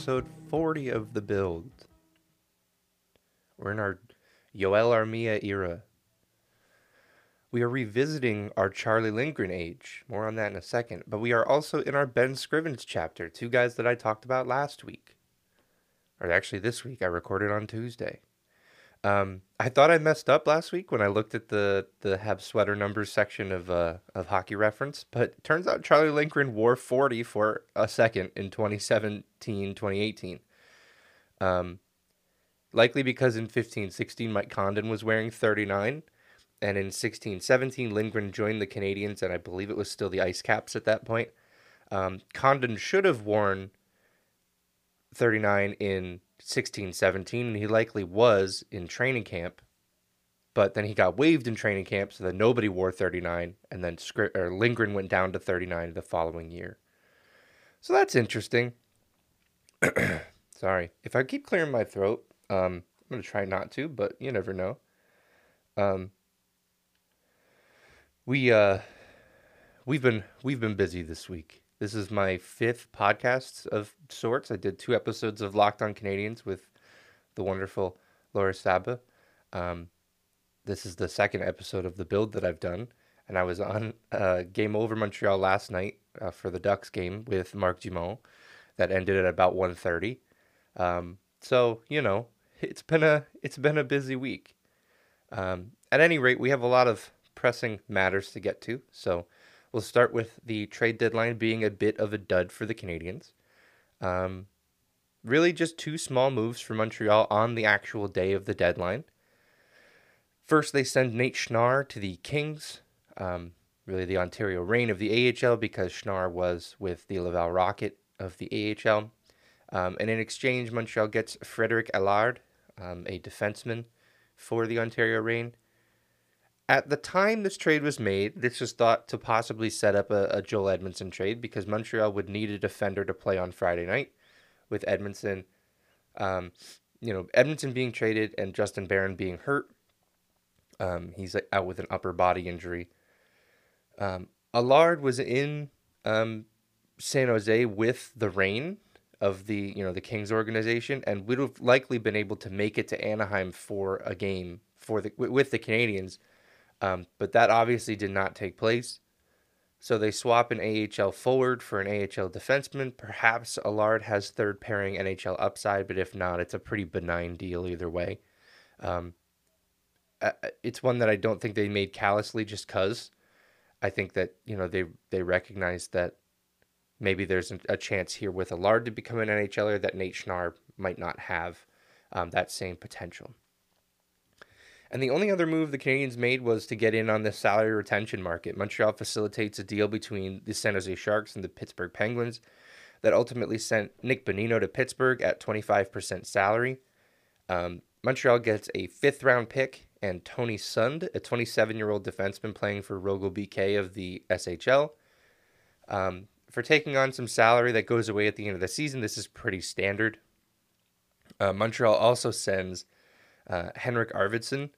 episode 40 of The Build. We're in our Yoel Armia era. We are revisiting our Charlie Lindgren age. More on that in a second. But we are also in our Ben Scrivens chapter, two guys that I talked about last week. Or actually, this week. I recorded on Tuesday. Um, I thought I messed up last week when I looked at the the Habs sweater numbers section of uh, of hockey reference, but turns out Charlie Lindgren wore 40 for a second in 2017, 2018. Um, likely because in 15, 16 Mike Condon was wearing 39, and in 16, 17 Lindgren joined the Canadiens, and I believe it was still the Ice Caps at that point. Um, Condon should have worn 39 in 16, 17, and he likely was in training camp. But then he got waived in training camp, so that nobody wore 39, and then Scri- or Lindgren went down to 39 the following year. So that's interesting. Sorry. If I keep clearing my throat, um, I'm going to try not to, but you never know. Um, we uh, we've been we've been busy this week. This is my fifth podcast of sorts. I did two episodes of Locked On Canadiens with the wonderful Laura Saba. Um, this is the second episode of the build that I've done, and I was on uh, Game Over Montreal last night uh, for the Ducks game with Marc Dumont. That ended at about 1.30. Um, so you know, it's been a it's been a busy week. Um, at any rate, we have a lot of pressing matters to get to, so we'll start with the trade deadline being a bit of a dud for the Canadiens. Um, really, just two small moves for Montreal on the actual day of the deadline. First, they send Nate Schnarr to the Kings, um, really the Ontario Reign of the AHL, because Schnarr was with the Laval Rocket of the AHL. Um, and in exchange, Montreal gets Frederic Allard, um, a defenseman for the Ontario Reign. At the time this trade was made, this was thought to possibly set up a, a Joel Edmundson trade because Montreal would need a defender to play on Friday night with Edmundson. Um, you know, Edmundson being traded and Justin Barron being hurt. Um, he's out with an upper body injury. Um, Allard was in um, San Jose with the Reign of the you know the Kings organization, and would have likely been able to make it to Anaheim for a game for the with the Canadiens, um, but that obviously did not take place. So they swap an AHL forward for an AHL defenseman. Perhaps Allard has third pairing NHL upside, but if not, it's a pretty benign deal either way. Um, it's one that I don't think they made callously just cause. I think that you know they they recognize that maybe there's a chance here with Allard to become an NHLer that Nate Schnarr might not have um, that same potential. And the only other move the Canadiens made was to get in on the salary retention market. Montreal facilitates a deal between the San Jose Sharks and the Pittsburgh Penguins that ultimately sent Nick Bonino to Pittsburgh at 25% salary. Um, Montreal gets a fifth round pick and Tony Sund, a 27 year old defenseman playing for Rögle BK of the SHL. Um, for taking on some salary that goes away at the end of the season, this is pretty standard. Uh, Montreal also sends uh, Henrik Arvidsson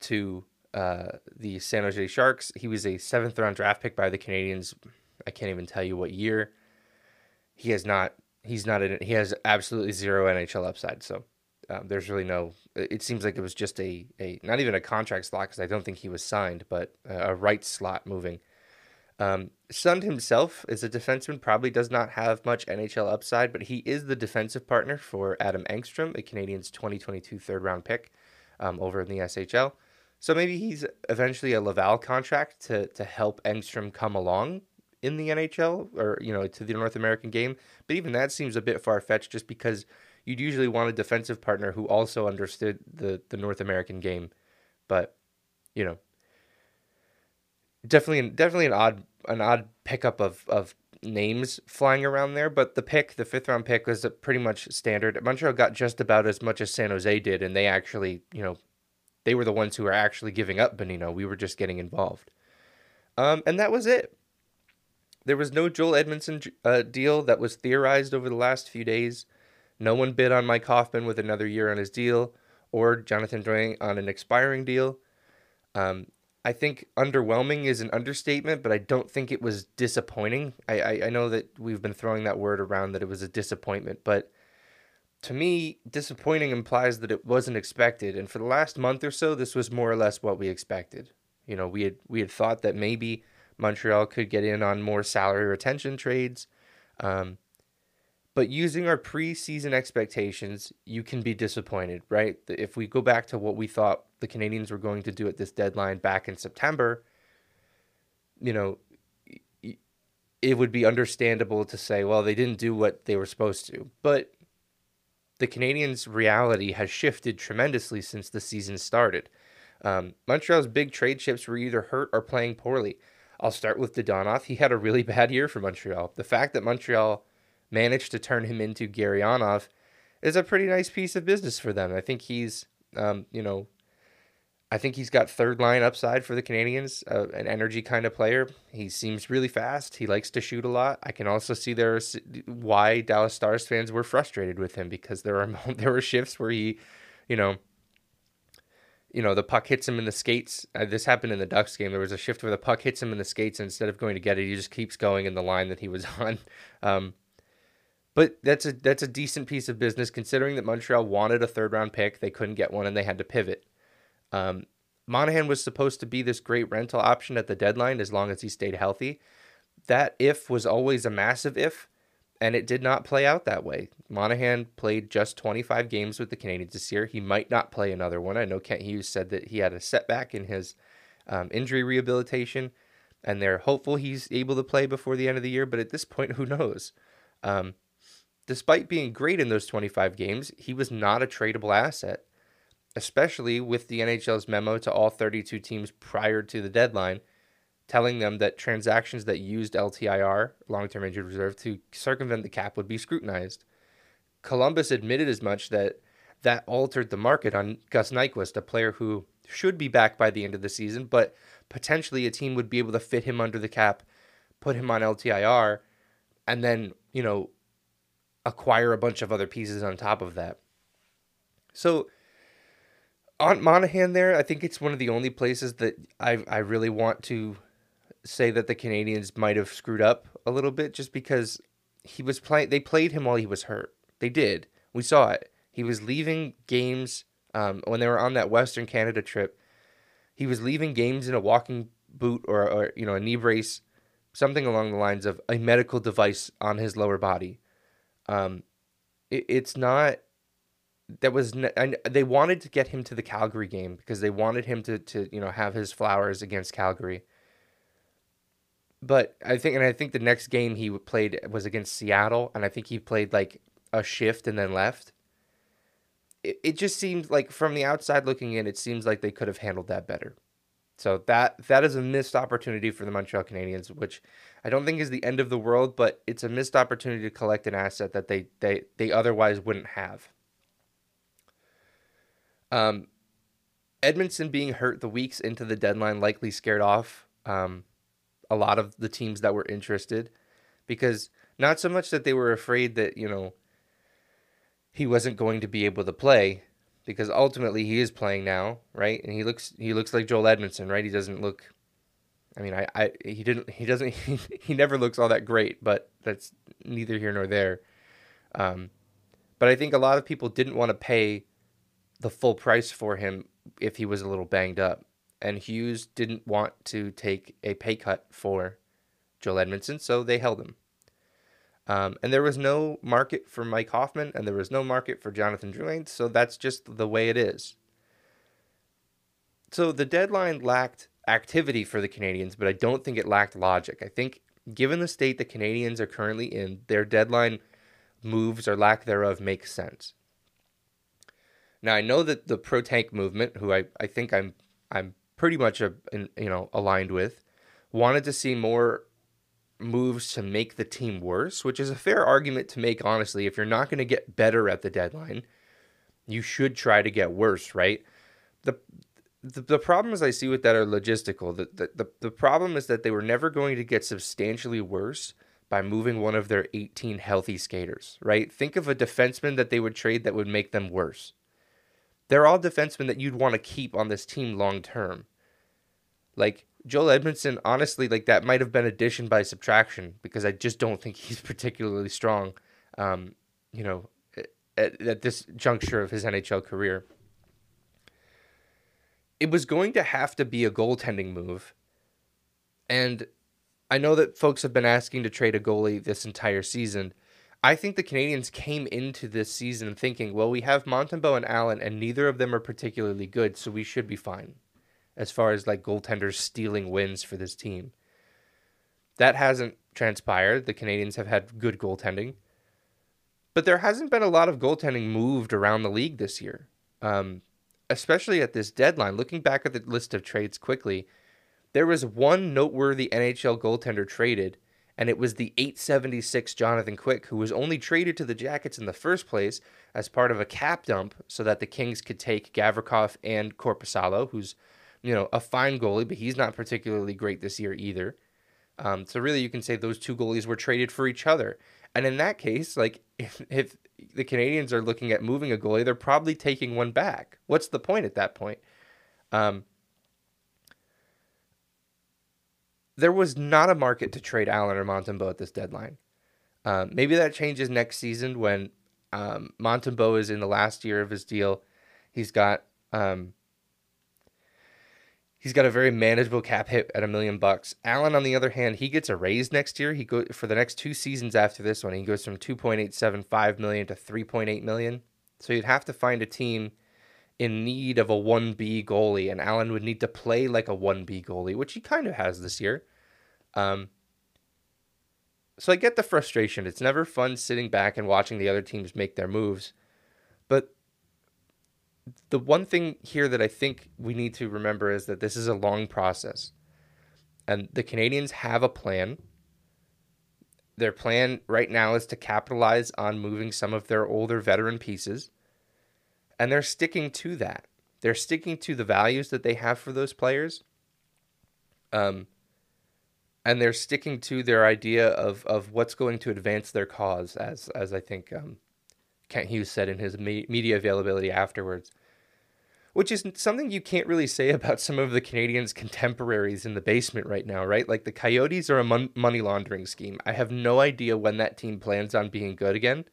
to uh, the San Jose Sharks. He was a seventh round draft pick by the Canadiens. I can't even tell you what year. He has not. He's not. He has absolutely zero NHL upside. So um, there's really no. It seems like it was just a a not even a contract slot because I don't think he was signed, but a right slot moving. Um, Sund himself is a defenseman, probably does not have much NHL upside, but he is the defensive partner for Adam Engstrom, a Canadiens 2022 third round pick um, over in the SHL. So maybe he's eventually a Laval contract to to help Engstrom come along in the NHL or you know to the North American game. But even that seems a bit far fetched, just because you'd usually want a defensive partner who also understood the the North American game. But you know, definitely definitely an odd an odd pickup of of names flying around there, but the pick, the fifth round pick, was pretty much standard. Montreal got just about as much as San Jose did, and they actually, you know, they were the ones who were actually giving up Bonino. We were just getting involved, um, and that was it. There was no Joel Edmundson uh, deal that was theorized over the last few days. No one bid on Mike Hoffman with another year on his deal, or Jonathan Drouin on an expiring deal. Um, I think underwhelming is an understatement, but I don't think it was disappointing. I, I, I, know that we've been throwing that word around that it was a disappointment, but to me, disappointing implies that it wasn't expected. And for the last month or so, this was more or less what we expected. You know, we had we had thought that maybe Montreal could get in on more salary retention trades. Um, but using our preseason expectations, you can be disappointed, right? If we go back to what we thought the Canadiens were going to do at this deadline back in September, you know, it would be understandable to say, well, they didn't do what they were supposed to. But the Canadiens' reality has shifted tremendously since the season started. Um, Montreal's big trade chips were either hurt or playing poorly. I'll start with Dadonov. He had a really bad year for Montreal. The fact that Montreal managed to turn him into Gurianov is a pretty nice piece of business for them. I think he's, um, you know, I think he's got third line upside for the Canadiens, uh, an energy kind of player. He seems really fast. He likes to shoot a lot. I can also see there why Dallas Stars fans were frustrated with him because there are there were shifts where he, you know, you know the puck hits him in the skates. Uh, this happened in the Ducks game. There was a shift where the puck hits him in the skates, and instead of going to get it, he just keeps going in the line that he was on. Um, but that's a that's a decent piece of business considering that Montreal wanted a third round pick. They couldn't get one and they had to pivot. Um, Monahan was supposed to be this great rental option at the deadline as long as he stayed healthy. That if was always a massive if, and it did not play out that way. Monahan played just 25 games with the Canadiens this year. He might not play another one. I know Kent Hughes said that he had a setback in his um, injury rehabilitation, and they're hopeful he's able to play before the end of the year. But at this point, who knows? Um, Despite being great in those 25 games, he was not a tradable asset, especially with the NHL's memo to all 32 teams prior to the deadline, telling them that transactions that used LTIR, long term injured reserve, to circumvent the cap would be scrutinized. Columbus admitted as much that that altered the market on Gus Nyquist, a player who should be back by the end of the season, but potentially a team would be able to fit him under the cap, put him on LTIR, and then, you know, acquire a bunch of other pieces on top of that. So on Monahan there, I think it's one of the only places that I I really want to say that the Canadiens might have screwed up a little bit just because he was playing they played him while he was hurt. They did. We saw it. He was leaving games um, when they were on that Western Canada trip. He was leaving games in a walking boot or, or you know a knee brace, something along the lines of a medical device on his lower body. Um, it, it's not that was I, they wanted to get him to the Calgary game because they wanted him to to you know have his flowers against Calgary. But I think and I think the next game he played was against Seattle and I think he played like a shift and then left. It it just seems like from the outside looking in it seems like they could have handled that better. So that that is a missed opportunity for the Montreal Canadiens, which I don't think is the end of the world, but it's a missed opportunity to collect an asset that they they they otherwise wouldn't have. Um, Edmundson being hurt the weeks into the deadline likely scared off um, a lot of the teams that were interested, because not so much that they were afraid that you know he wasn't going to be able to play, because ultimately he is playing now, right? And he looks he looks like Joel Edmundson, right? He doesn't look. I mean, I, I he didn't he doesn't he, he never looks all that great, but that's neither here nor there. Um, but I think a lot of people didn't want to pay the full price for him if he was a little banged up, and Hughes didn't want to take a pay cut for Joel Edmundson, so they held him. Um, and there was no market for Mike Hoffman, and there was no market for Jonathan Drouin, so that's just the way it is. So the deadline lacked activity for the Canadiens, but I don't think it lacked logic. I think, given the state the Canadiens are currently in, their deadline moves or lack thereof makes sense. Now I know that the pro tank movement, who I, I think I'm I'm pretty much a, you know aligned with, wanted to see more moves to make the team worse, which is a fair argument to make, honestly. If you're not going to get better at the deadline, you should try to get worse, right? The, the, the problems I see with that are logistical. The, the, the, the problem is that they were never going to get substantially worse by moving one of their 18 healthy skaters, right? Think of a defenseman that they would trade that would make them worse. They're all defensemen that you'd want to keep on this team long term. Like, Joel Edmundson, honestly, like that might have been addition by subtraction because I just don't think he's particularly strong. Um, you know, at, at this juncture of his NHL career. It was going to have to be a goaltending move. And I know that folks have been asking to trade a goalie this entire season. I think the Canadiens came into this season thinking, well, we have Montembeault and Allen, and neither of them are particularly good, so we should be fine as far as like goaltenders stealing wins for this team. That hasn't transpired. The Canadiens have had good goaltending, but there hasn't been a lot of goaltending moved around the league this year, um, especially at this deadline. Looking back at the list of trades quickly, there was one noteworthy NHL goaltender traded, and it was the 876 Jonathan Quick, who was only traded to the Jackets in the first place as part of a cap dump so that the Kings could take Gavrikov and Korpisalo, who's you know a fine goalie, but he's not particularly great this year either. Um, so really, you can say those two goalies were traded for each other. And in that case, like if, if the Canadiens are looking at moving a goalie, they're probably taking one back. What's the point at that point? Um, there was not a market to trade Allen or Montembeault at this deadline. Um, maybe that changes next season when um, Montembeault is in the last year of his deal. He's got um, He's got a very manageable cap hit at a million bucks. Allen, on the other hand, he gets a raise next year. He go for the next two seasons after this one. He goes from two point eight seven five million to three point eight million. So you'd have to find a team in need of a one B goalie, and Allen would need to play like a one B goalie, which he kind of has this year. Um, so I get the frustration. It's never fun sitting back and watching the other teams make their moves, but the one thing here that I think we need to remember is that this is a long process. And the Canadiens have a plan. Their plan right now is to capitalize on moving some of their older veteran pieces. And they're sticking to that. They're sticking to the values that they have for those players. Um, and they're sticking to their idea of, of what's going to advance their cause, as as I think um, Kent Hughes said in his me- media availability afterwards, which is something you can't really say about some of the Canadiens' contemporaries in the basement right now, right? Like the Coyotes are a mon- money laundering scheme. I have no idea when that team plans on being good again,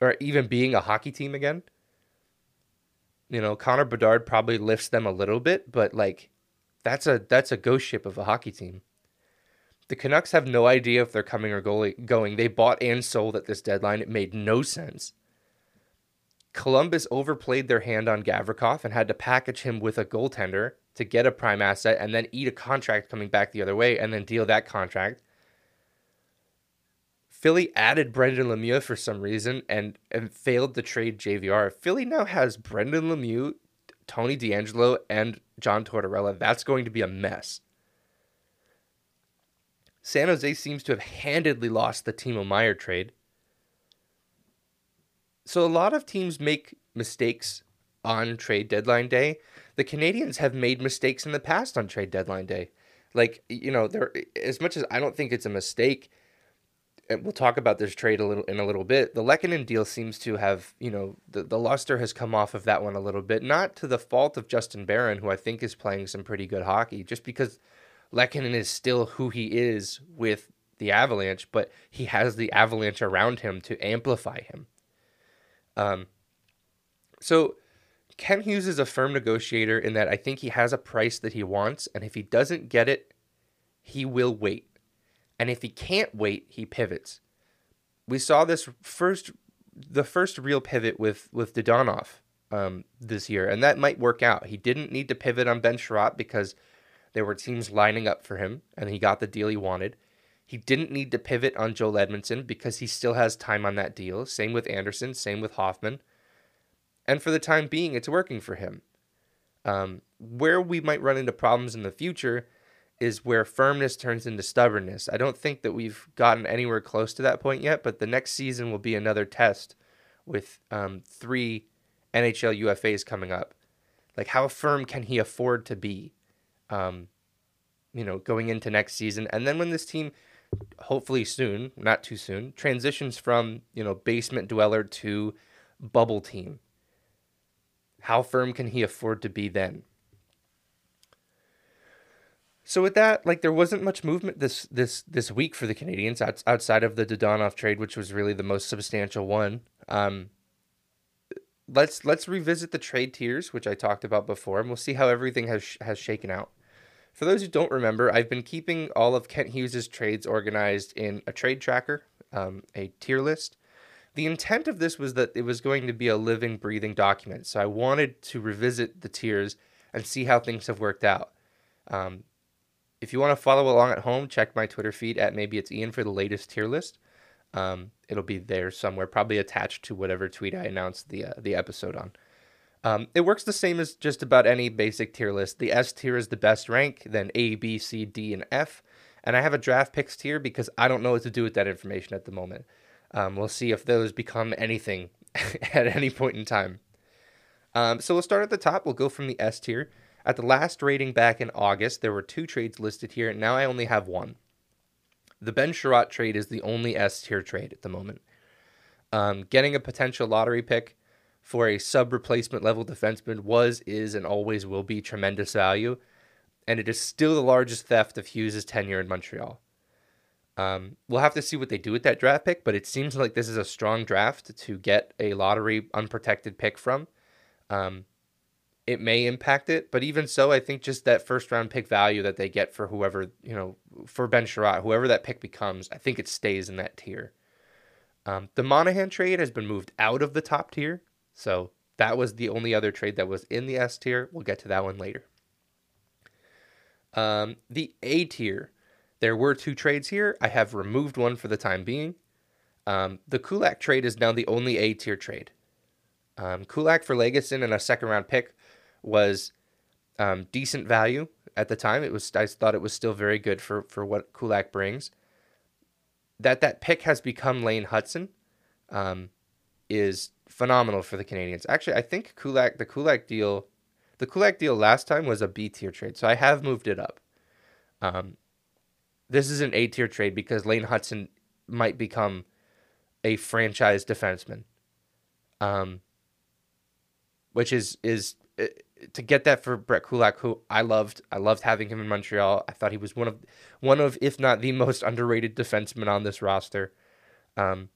or even being a hockey team again. You know, Connor Bedard probably lifts them a little bit, but like that's a that's a ghost ship of a hockey team. The Canucks have no idea if they're coming or goalie, going. They bought and sold at this deadline. It made no sense. Columbus overplayed their hand on Gavrikov and had to package him with a goaltender to get a prime asset and then eat a contract coming back the other way and then deal that contract. Philly added Brendan Lemieux for some reason and, and failed to trade JVR. Philly now has Brendan Lemieux, Tony DeAngelo, and John Tortorella. That's going to be a mess. San Jose seems to have handedly lost the Timo Meier trade. So a lot of teams make mistakes on trade deadline day. The Canadiens have made mistakes in the past on trade deadline day. Like, you know, there as much as I don't think it's a mistake, and we'll talk about this trade a little in a little bit. The Lehkonen deal seems to have, you know, the, the luster has come off of that one a little bit, not to the fault of Justin Barron, who I think is playing some pretty good hockey, just because Lehkonen is still who he is with the Avalanche, but he has the Avalanche around him to amplify him. Um, so Kent Hughes is a firm negotiator in that I think he has a price that he wants, and if he doesn't get it, he will wait. And if he can't wait, he pivots. We saw this first, the first real pivot with with Dadonov um, this year, and that might work out. He didn't need to pivot on Ben Chiarot because there were teams lining up for him, and he got the deal he wanted. He didn't need to pivot on Joel Edmundson because he still has time on that deal. Same with Anderson, same with Hoffman. And for the time being, it's working for him. Um, where we might run into problems in the future is where firmness turns into stubbornness. I don't think that we've gotten anywhere close to that point yet, but the next season will be another test with um, three NHL UFAs coming up. Like, how firm can he afford to be? um, you know, going into next season. And then when this team, hopefully soon, not too soon, transitions from, you know, basement dweller to bubble team, how firm can he afford to be then? So with that, like there wasn't much movement this this this week for the Canadiens outside of the Dadonov trade, which was really the most substantial one. Um, let's let's revisit the trade tiers, which I talked about before, and we'll see how everything has has shaken out. For those who don't remember, I've been keeping all of Kent Hughes' trades organized in a trade tracker, um, a tier list. The intent of this was that it was going to be a living, breathing document. So I wanted to revisit the tiers and see how things have worked out. Um, if you want to follow along at home, check my Twitter feed at maybe it's Ian for the latest tier list. Um, it'll be there somewhere, probably attached to whatever tweet I announced the uh, the episode on. Um, it works the same as just about any basic tier list. The S tier is the best rank, then A, B, C, D, and F. And I have a draft picks tier because I don't know what to do with that information at the moment. Um, we'll see if those become anything at any point in time. Um, so we'll start at the top. We'll go from the S tier. At the last rating back in August, there were two trades listed here. And now I only have one. The Ben Chiarot trade is the only S tier trade at the moment. Um, getting a potential lottery pick for a sub replacement level defenseman was, is, and always will be tremendous value, and it is still the largest theft of Hughes' tenure in Montreal. Um, we'll have to see what they do with that draft pick, but it seems like this is a strong draft to get a lottery unprotected pick from. Um, it may impact it, but even so, I think just that first round pick value that they get for whoever, you know, for Ben Chiarot, whoever that pick becomes, I think it stays in that tier. Um, the Monahan trade has been moved out of the top tier so that was the only other trade that was in the S tier. We'll get to that one later. Um, the A tier, there were two trades here. I have removed one for the time being. Um, the Kulak trade is now the only A tier trade. Um, Kulak for Lagesson and a second round pick was um, decent value at the time. It was I thought it was still very good for for what Kulak brings. That that pick has become Lane Hutson um, is phenomenal for the Canadiens. Actually, I think Kulak the Kulak deal, the Kulak deal last time was a B tier trade, so I have moved it up. Um, this is an A tier trade because Lane Hutson might become a franchise defenseman. Um, which is is uh, to get that for Brett Kulak, who I loved. I loved having him in Montreal. I thought he was one of one of, if not the most underrated defenseman on this roster. Um,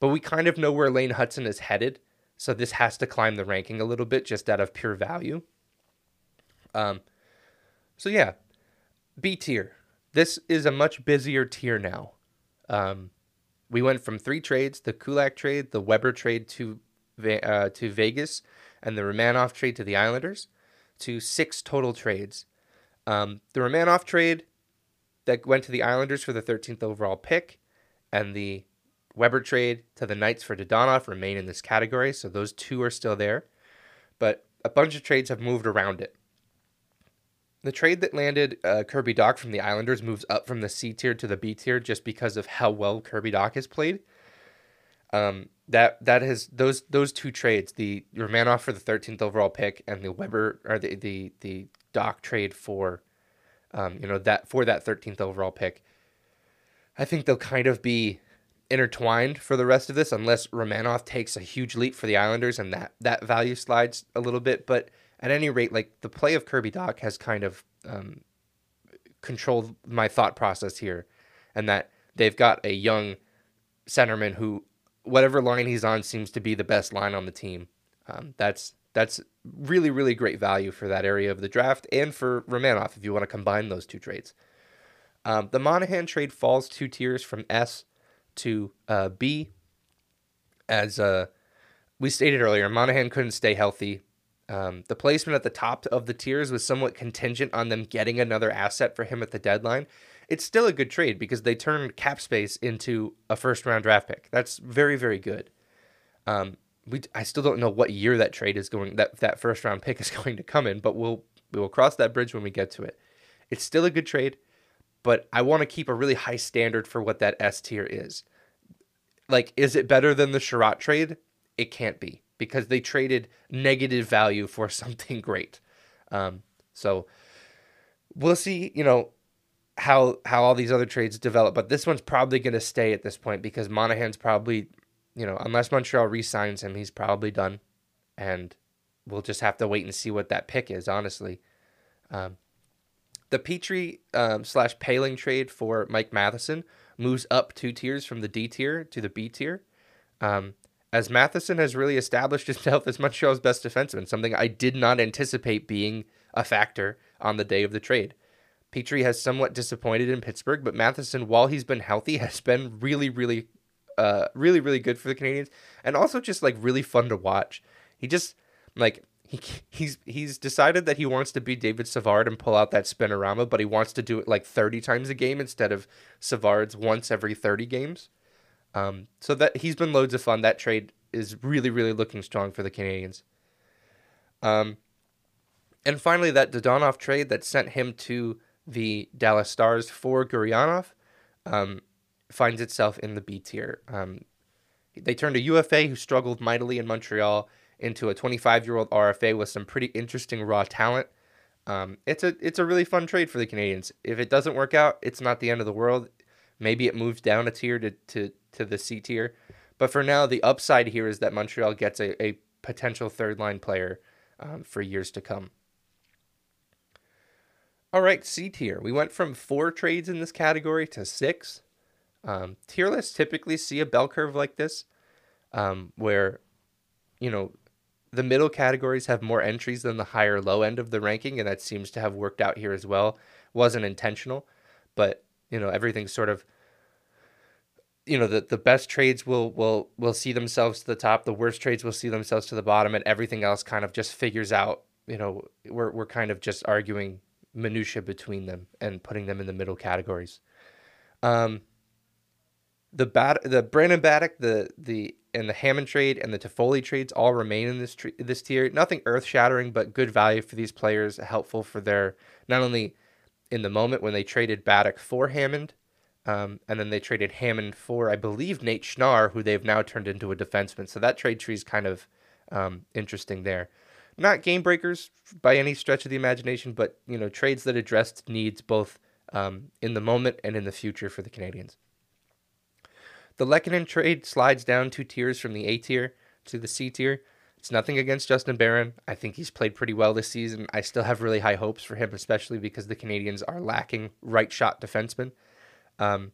but we kind of know where Lane Hutson is headed. So this has to climb the ranking a little bit just out of pure value. Um, so yeah, B tier. This is a much busier tier now. Um, we went from three trades: the Kulak trade, the Weber trade to uh, to Vegas, and the Romanov trade to the Islanders, to six total trades. Um, the Romanov trade that went to the Islanders for the 13th overall pick, and the Weber trade to the Knights for Dadonov remain in this category, so those two are still there. But a bunch of trades have moved around it. The trade that landed uh, Kirby Dach from the Islanders moves up from the C tier to the B tier just because of how well Kirby Dach has played. Um, that that has those those two trades, the Romanov for the 13th overall pick and the Weber or the the the Dach trade for, um, you know that for that 13th overall pick. I think they'll kind of be intertwined for the rest of this unless Romanov takes a huge leap for the Islanders and that that value slides a little bit. But at any rate, like the play of Kirby Dach has kind of um, controlled my thought process here, and that they've got a young centerman who, whatever line he's on, seems to be the best line on the team. Um, that's that's really really great value for that area of the draft and for Romanov if you want to combine those two trades. Um, the Monahan trade falls two tiers from S to uh, B. As uh, we stated earlier, Monahan couldn't stay healthy. Um, the placement at the top of the tiers was somewhat contingent on them getting another asset for him at the deadline. It's still a good trade because they turned cap space into a first round draft pick. That's very, very good. Um, we I still don't know what year that trade is going that that first round pick is going to come in, but we'll we will cross that bridge when we get to it. It's still a good trade but I want to keep a really high standard for what that S tier is. Like, is it better than the Chiarot trade? It can't be because they traded negative value for something great. Um, so we'll see, you know, how how all these other trades develop, but this one's probably going to stay at this point because Monahan's probably, you know, unless Montreal re-signs him, he's probably done, and we'll just have to wait and see what that pick is. Honestly, um, the Petry um, slash Poehling trade for Mike Matheson moves up two tiers from the D tier to the B tier. Um, as Matheson has really established himself as Montreal's best defenseman, something I did not anticipate being a factor on the day of the trade. Petry has somewhat disappointed in Pittsburgh, but Matheson, while he's been healthy, has been really, really, uh, really, really good for the Canadiens, and also just like really fun to watch. He just like he he's he's decided that he wants to be David Savard and pull out that spinorama, but he wants to do it like thirty times a game instead of Savard's once every thirty games. Um, so that he's been loads of fun. That trade is really, really looking strong for the Canadiens. Um, and finally, that Dadonov trade that sent him to the Dallas Stars for Gurianov um, finds itself in the B tier. Um, they turned a UFA who struggled mightily in Montreal into a 25 year old RFA with some pretty interesting raw talent. Um, it's a it's a really fun trade for the Canadiens. If it doesn't work out, it's not the end of the world. Maybe it moves down a tier to, to, to the C tier. But for now, the upside here is that Montreal gets a, a potential third line player um, for years to come. All right, C tier. We went from four trades in this category to six. Um, tier lists typically see a bell curve like this, um, where, you know, the middle categories have more entries than the higher low end of the ranking, and that seems to have worked out here as well. Wasn't intentional, but you know everything's sort of you know the, the best trades will will will see themselves to the top the worst trades will see themselves to the bottom and everything else kind of just figures out you know we're, we're kind of just arguing minutia between them and putting them in the middle categories. Um, the bat, the Brandon Baddock, the the and the Hammond trade and the Toffoli trades all remain in this tre- this tier. Nothing earth shattering, but good value for these players, helpful for their not only in the moment when they traded Baddock for Hammond, um, and then they traded Hammond for I believe Nate Schnarr, who they've now turned into a defenseman. So that trade tree is kind of um, interesting there not game breakers by any stretch of the imagination, but you know trades that addressed needs both um, in the moment and in the future for the Canadiens. The Lehkonen trade slides down two tiers from the A tier to the C tier. It's nothing against Justin Barron. I think he's played pretty well this season. I still have really high hopes for him, especially because the Canadiens are lacking right shot defensemen. Um,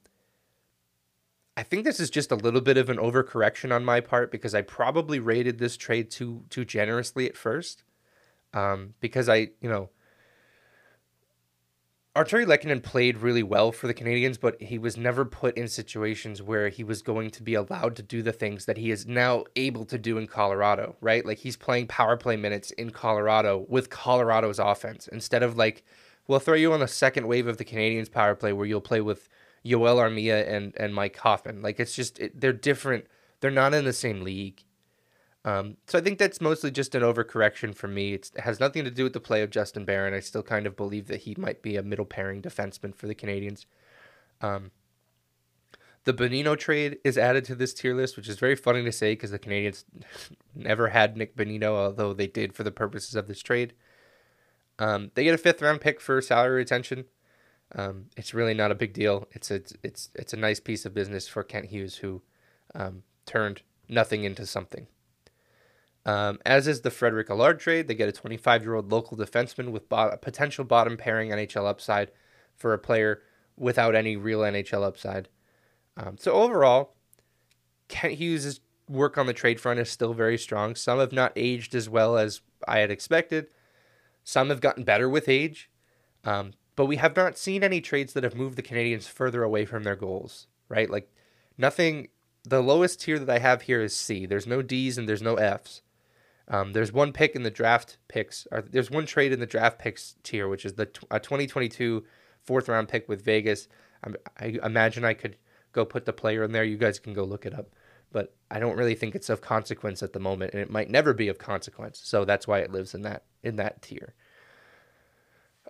I think this is just a little bit of an overcorrection on my part because I probably rated this trade too too generously at first. Um, because I, you know, Artturi Lehkonen played really well for the Canadiens, but he was never put in situations where he was going to be allowed to do the things that he is now able to do in Colorado, right? Like he's playing power play minutes in Colorado with Colorado's offense instead of like, we'll throw you on the second wave of the Canadiens power play where you'll play with Yoel Armia and and Mike Hoffman. Like it's just it, they're different. They're not in the same league. Um, so I think that's mostly just an overcorrection for me. It's, it has nothing to do with the play of Justin Barron. I still kind of believe that he might be a middle pairing defenseman for the Canadiens. Um, the Bonino trade is added to this tier list, which is very funny to say because the Canadiens never had Nick Bonino, although they did for the purposes of this trade. Um, they get a fifth round pick for salary retention. Um, it's really not a big deal. It's a it's it's a nice piece of business for Kent Hughes, who um, turned nothing into something. Um, as is the Frederic Allard trade, they get a 25 year old local defenseman with bo- potential bottom pairing NHL upside for a player without any real NHL upside. Um, so overall, Kent Hughes' work on the trade front is still very strong. Some have not aged as well as I had expected. Some have gotten better with age. Um, but we have not seen any trades that have moved the Canadiens further away from their goals, right? Like nothing. The lowest tier that I have here is C. There's no D's and there's no F's. Um, there's one pick in the draft picks, or there's one trade in the draft picks tier, which is the a 2022 fourth round pick with Vegas. I, I imagine I could go put the player in there. You guys can go look it up, but I don't really think it's of consequence at the moment, and it might never be of consequence. So that's why it lives in that in that tier.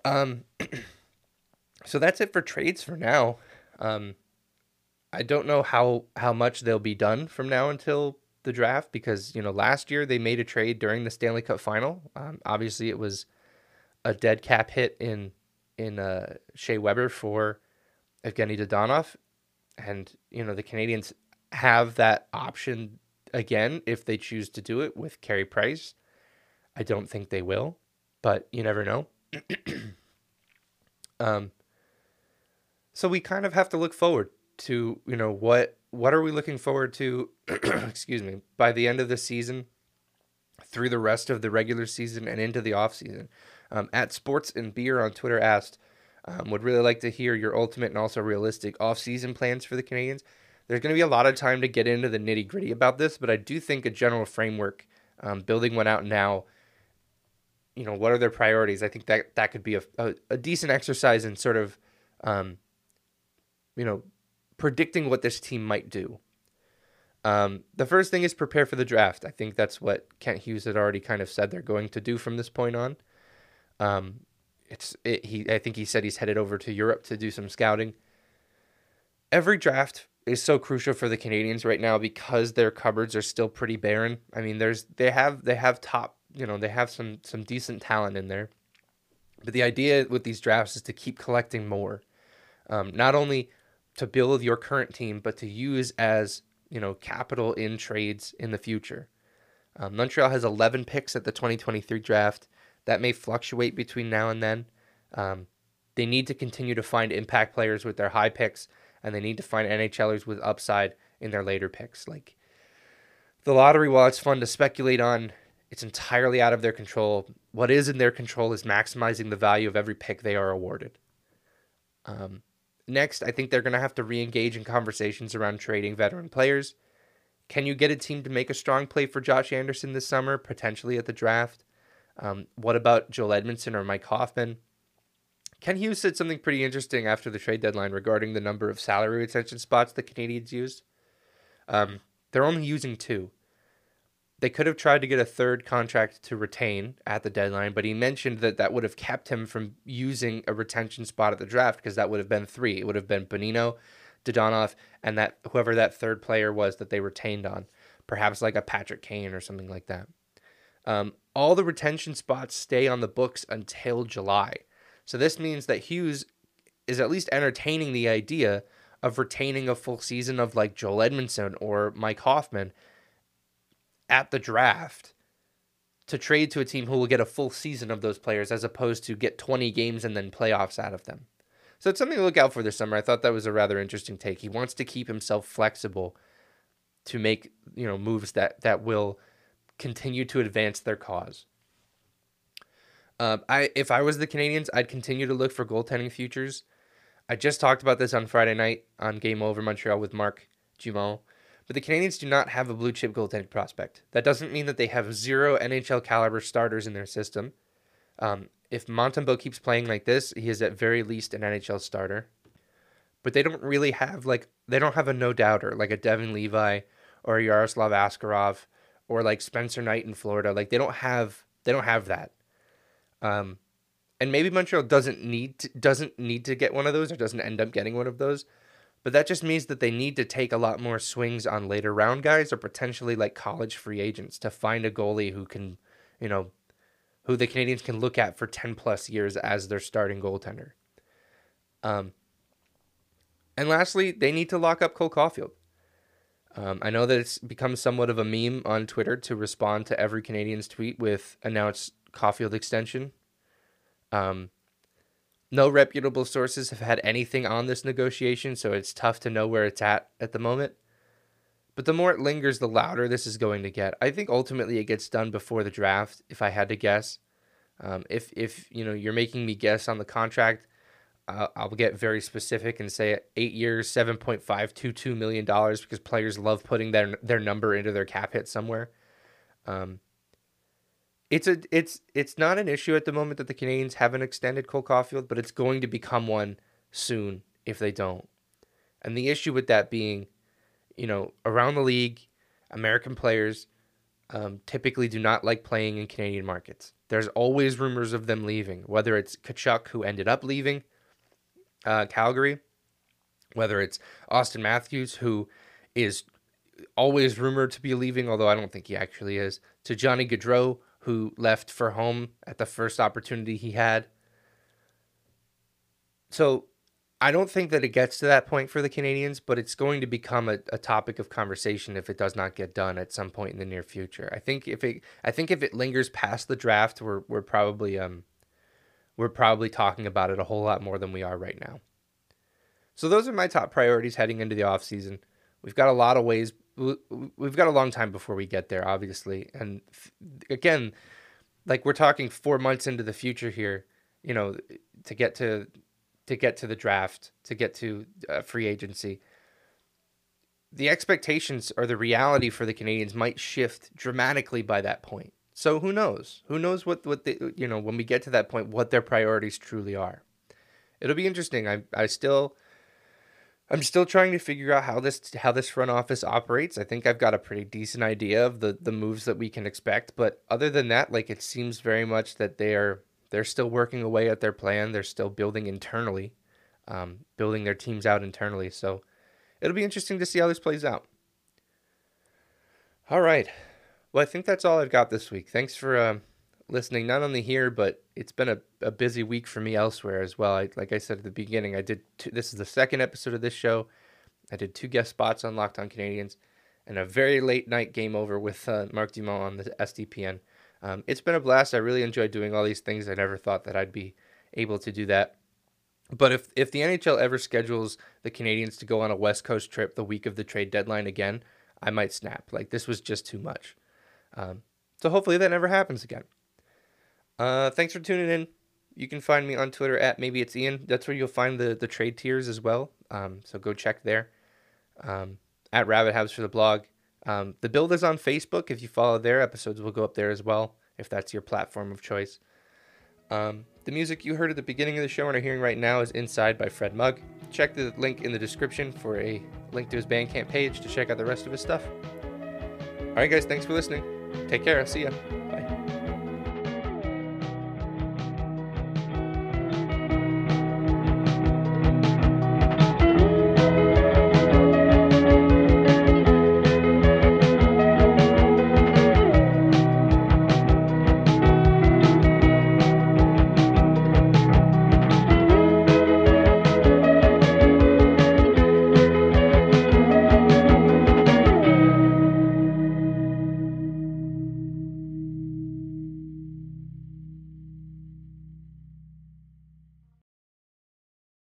Um. so that's it for trades for now. Um, I don't know how how much they'll be done from now until the draft because you know last year they made a trade during the Stanley Cup final. Um, obviously, it was a dead cap hit in in uh, Shea Weber for Evgeny Dadonov, and you know the Canadiens have that option again if they choose to do it with Carey Price. I don't think they will, but you never know. um, so we kind of have to look forward to you know what what are we looking forward to? excuse me. By the end of the season, through the rest of the regular season and into the off season. Um, at Sports and Beer on Twitter asked, um, would really like to hear your ultimate and also realistic off season plans for the Canadiens. There's going to be a lot of time to get into the nitty gritty about this, but I do think a general framework, um, building one out now, you know, what are their priorities? I think that that could be a, a, a decent exercise in sort of, um, you know, predicting what this team might do. Um, the first thing is prepare for the draft. I think that's what Kent Hughes had already kind of said they're going to do from this point on. Um, it's it, he. I think he said he's headed over to Europe to do some scouting. Every draft is so crucial for the Canadiens right now because their cupboards are still pretty barren. I mean, there's they have they have top you know they have some some decent talent in there, but the idea with these drafts is to keep collecting more, um, not only to build your current team, but to use as you know capital in trades in the future. Um, Montreal has 11 picks at the 2023 draft. That may fluctuate between now and then. Um, they need to continue to find impact players with their high picks, and they need to find NHLers with upside in their later picks. Like the lottery, while it's fun to speculate on, it's entirely out of their control. What is in their control is maximizing the value of every pick they are awarded. Um, Next, I think they're going to have to re engage in conversations around trading veteran players. Can you get a team to make a strong play for Josh Anderson this summer, potentially at the draft? Um, what about Joel Edmundson or Mike Hoffman? Kent Hughes said something pretty interesting after the trade deadline regarding the number of salary retention spots the Canadiens used. Um, they're only using two they could have tried to get a third contract to retain at the deadline, but he mentioned that that would have kept him from using a retention spot at the draft because that would have been three. It would have been Bonino, Dadonov, and that whoever that third player was that they retained on, perhaps like a Patrick Kane or something like that. Um, all the retention spots stay on the books until July. So this means that Hughes is at least entertaining the idea of retaining a full season of like Joel Edmundson or Mike Hoffman at the draft to trade to a team who will get a full season of those players as opposed to get 20 games and then playoffs out of them. So it's something to look out for this summer. I thought that was a rather interesting take. He wants to keep himself flexible to make, you know, moves that that will continue to advance their cause. Uh, I if I was the Canadiens, I'd continue to look for goaltending futures. I just talked about this on Friday night on Game Over Montreal with Marc Dumont. But the Canadiens do not have a blue chip goaltending prospect. That doesn't mean that they have zero NHL caliber starters in their system. Um, if Montembeault keeps playing like this, he is at very least an NHL starter. But they don't really have like they don't have a no doubter like a Devon Levi or a Yaroslav Askarov or like Spencer Knight in Florida. Like they don't have they don't have that. Um, and maybe Montreal doesn't need to, doesn't need to get one of those or doesn't end up getting one of those. But that just means that they need to take a lot more swings on later round guys or potentially like college free agents to find a goalie who can, you know, who the Canadiens can look at for 10 plus years as their starting goaltender. Um, and lastly, they need to lock up Cole Caufield. Um, I know that it's become somewhat of a meme on Twitter to respond to every Canadiens tweet with announced Caufield extension. Um, no reputable sources have had anything on this negotiation, so it's tough to know where it's at at the moment. But the more it lingers, the louder this is going to get. I think ultimately it gets done before the draft, if I had to guess. Um, if if you know you're making me guess on the contract, uh, I'll get very specific and say eight years, seven point five two two million dollars because players love putting their their number into their cap hit somewhere. Um, it's a it's it's not an issue at the moment that the Canadiens haven't extended Cole Caufield, but it's going to become one soon if they don't. And the issue with that being, you know, around the league, American players um, typically do not like playing in Canadian markets. There's always rumors of them leaving, whether it's Tkachuk who ended up leaving uh, Calgary, whether it's Auston Matthews who is always rumored to be leaving, although I don't think he actually is, to Johnny Gaudreau who left for home at the first opportunity he had. So I don't think that it gets to that point for the Canadiens, but it's going to become a, a topic of conversation if it does not get done at some point in the near future. I think if it I think if it lingers past the draft, we're we're probably um we're probably talking about it a whole lot more than we are right now. So those are my top priorities heading into the offseason. we've got a lot of ways. We've got a long time before we get there, obviously. And again, like we're talking four months into the future here, you know, to get to to get to the draft, to get to uh, free agency. The expectations or the reality for the Canadiens might shift dramatically by that point. So who knows? Who knows what what they, you know when we get to that point what their priorities truly are. It'll be interesting. I I still I'm still trying to figure out how this how this front office operates. I think I've got a pretty decent idea of the the moves that we can expect, but other than that, like it seems very much that they are they're still working away at their plan. They're still building internally, um, building their teams out internally. So it'll be interesting to see how this plays out. All right, well, I think that's all I've got this week. Thanks for uh, listening, not only here, but it's been a, a busy week for me elsewhere as well. I, like I said at the beginning, I did two, this is the second episode of this show. I did two guest spots on Locked On Canadiens and a very late night game over with uh, Marc Dumont on the SDPN. Um, it's been a blast. I really enjoyed doing all these things. I never thought that I'd be able to do that. But if if the NHL ever schedules the Canadiens to go on a West Coast trip the week of the trade deadline again, I might snap. Like this was just too much. Um, so hopefully that never happens again. Uh, thanks for tuning in. You can find me on Twitter at maybe it's Ian. That's where you'll find the the trade tiers as well. Um, so go check there. Um, at Rabid Habs for the blog. Um, the build is on Facebook. If you follow there, episodes will go up there as well. If that's your platform of choice. Um, the music you heard at the beginning of the show and are hearing right now is Inside by Fred Mug. Check the link in the description for a link to his Bandcamp page to check out the rest of his stuff. All right, guys, thanks for listening. Take care. I'll see ya.